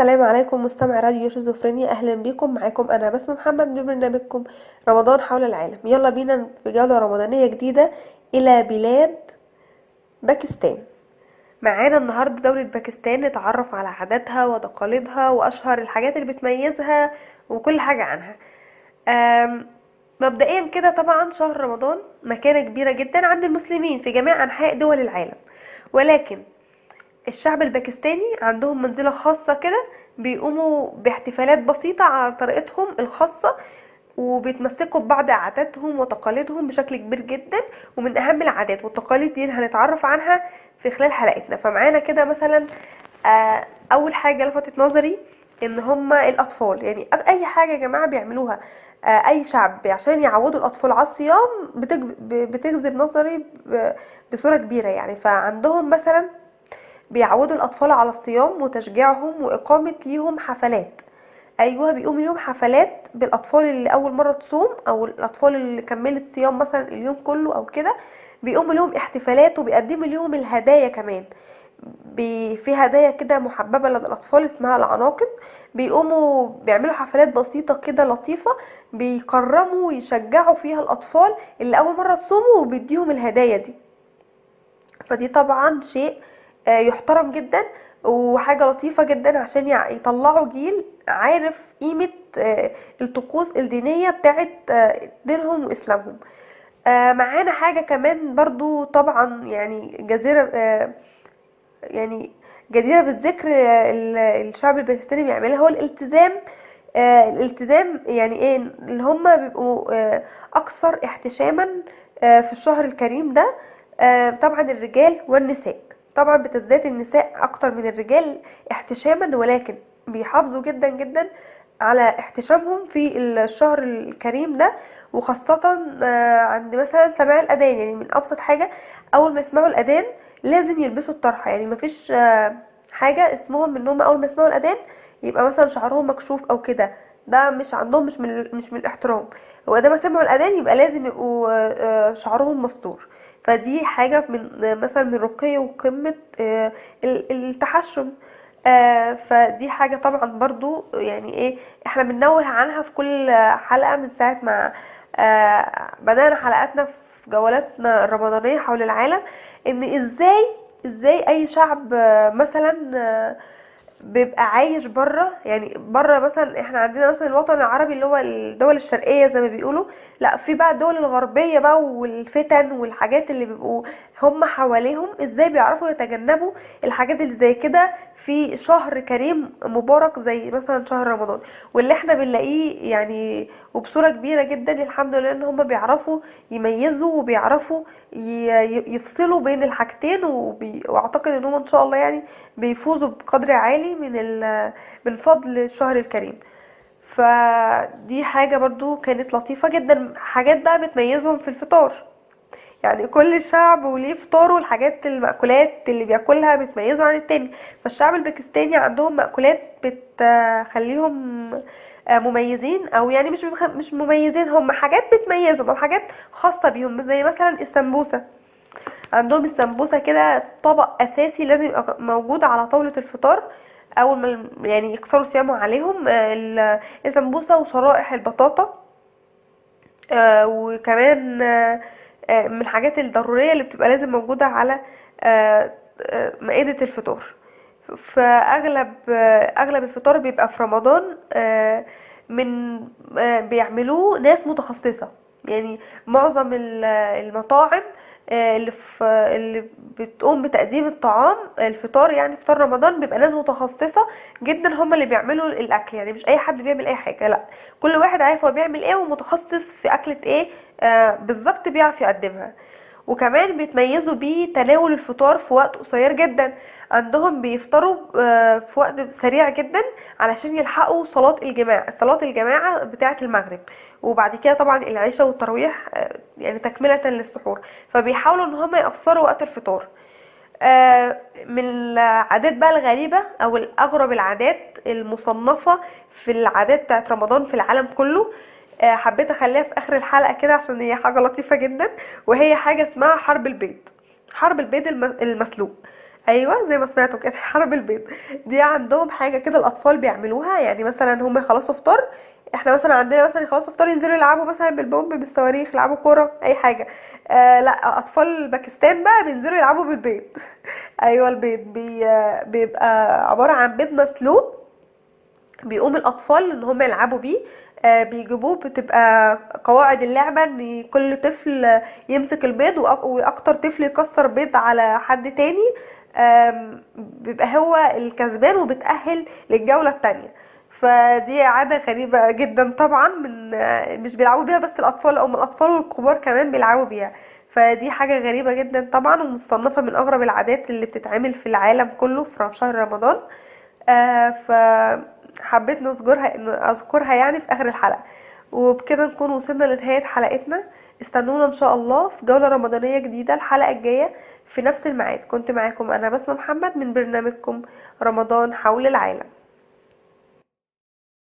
السلام عليكم مستمع راديو شيزوفرينيا. أهلا بيكم معاكم أنا بسمة محمد من برنامجكم رمضان حول العالم. يلا بينا في جولة رمضانية جديدة إلى بلاد باكستان. معانا النهاردة دولة باكستان نتعرف على عاداتها وتقاليدها وأشهر الحاجات اللي بتميزها وكل حاجة عنها. مبدئيا كده طبعا شهر رمضان مكانة كبيرة جدا عند المسلمين في جميع أنحاء دول العالم. ولكن الشعب الباكستاني عندهم منزلة خاصة كده بيقوموا باحتفالات بسيطة على طريقتهم الخاصة وبيتمسكوا ببعض عاداتهم وتقاليدهم بشكل كبير جدا ومن أهم العادات والتقاليد دي هنتعرف عنها في خلال حلقتنا. فمعانا كده مثلا آه، أول حاجة لفتت نظري إن هما الأطفال. يعني أي حاجة يا جماعة بيعملوها آه، أي شعب عشان يعودوا الأطفال على الصيام بتج- بتجذب نظري ب- بصورة كبيرة يعني. فعندهم مثلا بيعودوا الأطفال على الصيام وتشجيعهم وإقامة ليهم حفلات. أيوة بيقوم ليهم حفلات بالأطفال اللي أول مرة تصوم أو الأطفال اللي كملت صيام مثلا اليوم كله أو كده بيقوموا ليهم احتفالات وبيقدموا ليهم الهدايا كمان. في هدايا كده محببة لدى الأطفال اسمها العناقب. بيقوموا بيعملوا حفلات بسيطة كده لطيفة بيكرموا ويشجعوا فيها الأطفال اللي أول مرة تصوموا وبيديهم الهدايا دي. فدي طبعا شيء يحترم جدا وحاجة لطيفة جدا عشان يطلعوا جيل عارف قيمة آه، الطقوس الدينية بتاعت آه، دينهم وإسلامهم. آه، معانا حاجة كمان برضو طبعا يعني جزيرة آه، يعني جديرة بالذكر آه، ال- الشعب الباكستاني بيعملها هو الالتزام آه، الالتزام يعني إيه اللي هم بيبقوا آه، أكثر احتشاما آه، في الشهر الكريم ده آه، طبعا الرجال والنساء. طبعا بتزداد النساء أكتر من الرجال احتشاما ولكن بيحافظوا جدا جدا على احتشامهم في الشهر الكريم ده وخاصة آه، عند مثلا سماع الأذان. يعني من أبسط حاجة أول ما يسمعوا الأذان لازم يلبسوا الطرحة. يعني مفيش آه، حاجة اسمهم إن هم أول ما يسمعوا الأذان يبقى مثلا شعرهم مكشوف أو كده. ده مش عندهم مش من مش من الاحترام. هو ما سمعوا الأذان يبقى لازم يبقوا آه، شعرهم مستور. فدي حاجة من مثلا من رقي وقمة آه، ال- التحشم. آه، فدي حاجة طبعا برضو يعني إيه إحنا بننوه عنها في كل حلقة من ساعة ما آه، بدأنا حلقاتنا في جولاتنا الرمضانية حول العالم إن إزاي إزاي أي شعب مثلا بيبقى عايش بره يعني بره مثلا إحنا عندنا مثلا الوطن العربي اللي هو الدول الشرقية زي ما بيقولوا لأ في بقى الدول الغربية بقى والفتن والحاجات اللي بيبقوا هم حواليهم إزاي بيعرفوا يتجنبوا الحاجات اللي زي كده في شهر كريم مبارك زي مثلا شهر رمضان؟ واللي إحنا بنلاقيه يعني وبصورة كبيرة جدا الحمد لله إن هم بيعرفوا يميزوا وبيعرفوا يفصلوا بين الحاجتين وبي... وأعتقد ان هم إن شاء الله يعني بيفوزوا بقدر عالي من ال... من فضل الشهر الكريم. فدي حاجة برضو كانت لطيفة جدا حاجات بقى بتميزهم في الفطار. يعني كل شعب وليه فطاره والحاجات المأكولات اللي بياكلها بتميزه عن التاني. فالشعب الباكستاني عندهم مأكولات بتخليهم آه، مميزين أو يعني مش مش مميزين هم حاجات بتميزهم أو حاجات خاصة بيهم زي مثلا السمبوسة. عندهم السمبوسة كده طبق أساسي لازم يبقى موجود على طاولة الفطار. أول ما يعني يكسروا صيامهم عليهم آه، ال- السمبوسة وشرائح البطاطا. آه، وكمان من الحاجات الضرورية اللي بتبقى لازم موجودة على آه، آه، مائدة الفطار. فأغلب آه، أغلب الفطار بيبقى في رمضان آه، من آه، بيعملوه ناس متخصصة. يعني معظم ال- المطاعم آه، اللي في اللي بتقوم بتقديم الطعام الفطار يعني فطار رمضان بيبقى ناس متخصصة جدا هم اللي بيعملوا الأكل يعني مش أي حد بيعمل أي حاجة لأ كل واحد عارف هو بيعمل إيه ومتخصص في أكلة إيه آه بالظبط بيعرف يقدمها. وكمان بيتميزوا بتناول الفطار في وقت قصير جدا. عندهم بيفطروا آه، في وقت سريع جدا علشان يلحقوا صلاة الجماعة صلاة الجماعة بتاعة المغرب. وبعد كده طبعا العشاء والتراويح آه، يعني تكملة للسحور. فبيحاولوا إن هم يقصروا وقت الفطار. آه، من العادات بقى الغريبة أو الأغرب العادات المصنفة في العادات بتاعت رمضان في العالم كله آه، حبيت أخليها في آخر الحلقة كده عشان هي حاجة لطيفة جدا وهي حاجة اسمها حرب البيض. حرب البيض الم- المسلوق. أيوه زي ما سمعتوا كده حرب البيض. دي عندهم حاجة كده الأطفال بيعملوها يعني مثلا هم يخلصوا فطار إحنا مثلا عندنا مثلا يخلصوا فطار ينزلوا يلعبوا مثلا بالبومب بالصواريخ يلعبوا كورة أي حاجة. آه لا أطفال باكستان بقى بينزلوا يلعبوا بالبيض. أيوه البيض. بي بيبقى عبارة عن بيض مسلوق بيقوم الأطفال إن هم يلعبوا بيه. آه، بيجيبوه بتبقى قواعد اللعبة إن كل طفل يمسك البيض وأكتر طفل يكسر بيض على حد تاني. بيبقى هو الكسبان وبتأهل للجولة التانية. فدي عادة غريبة جدا طبعا من مش بيلعبوا بيها بس الأطفال أو من الأطفال والكبار كمان بيلعبوا بيها. فدي حاجة غريبة جدا طبعا ومصنفة من أغرب العادات اللي بتتعمل في العالم كله في شهر رمضان. آه فحبيت نذكرها أذكرها يعني في آخر الحلقة. وبكده نكون وصلنا لنهاية حلقتنا. استنونا إن شاء الله في جولة رمضانية جديدة الحلقة الجاية في نفس الميعاد. كنت معاكم أنا بسمة محمد من برنامجكم رمضان حول العالم.